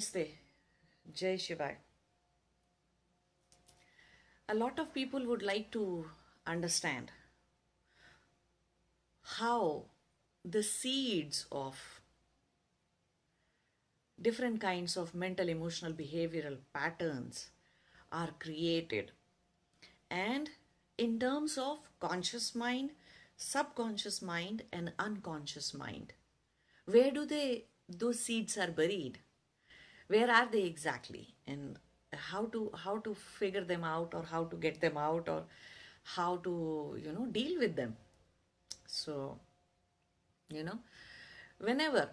Namaste. Jai Shivai. A lot of people would like to understand how the seeds of different kinds of mental, emotional, behavioral patterns are created. And in terms of conscious mind, subconscious mind, and unconscious mind, where do they those seeds are buried? Where are they exactly? And how to how to figure them out or how to get them out or how to you know deal with them so you know whenever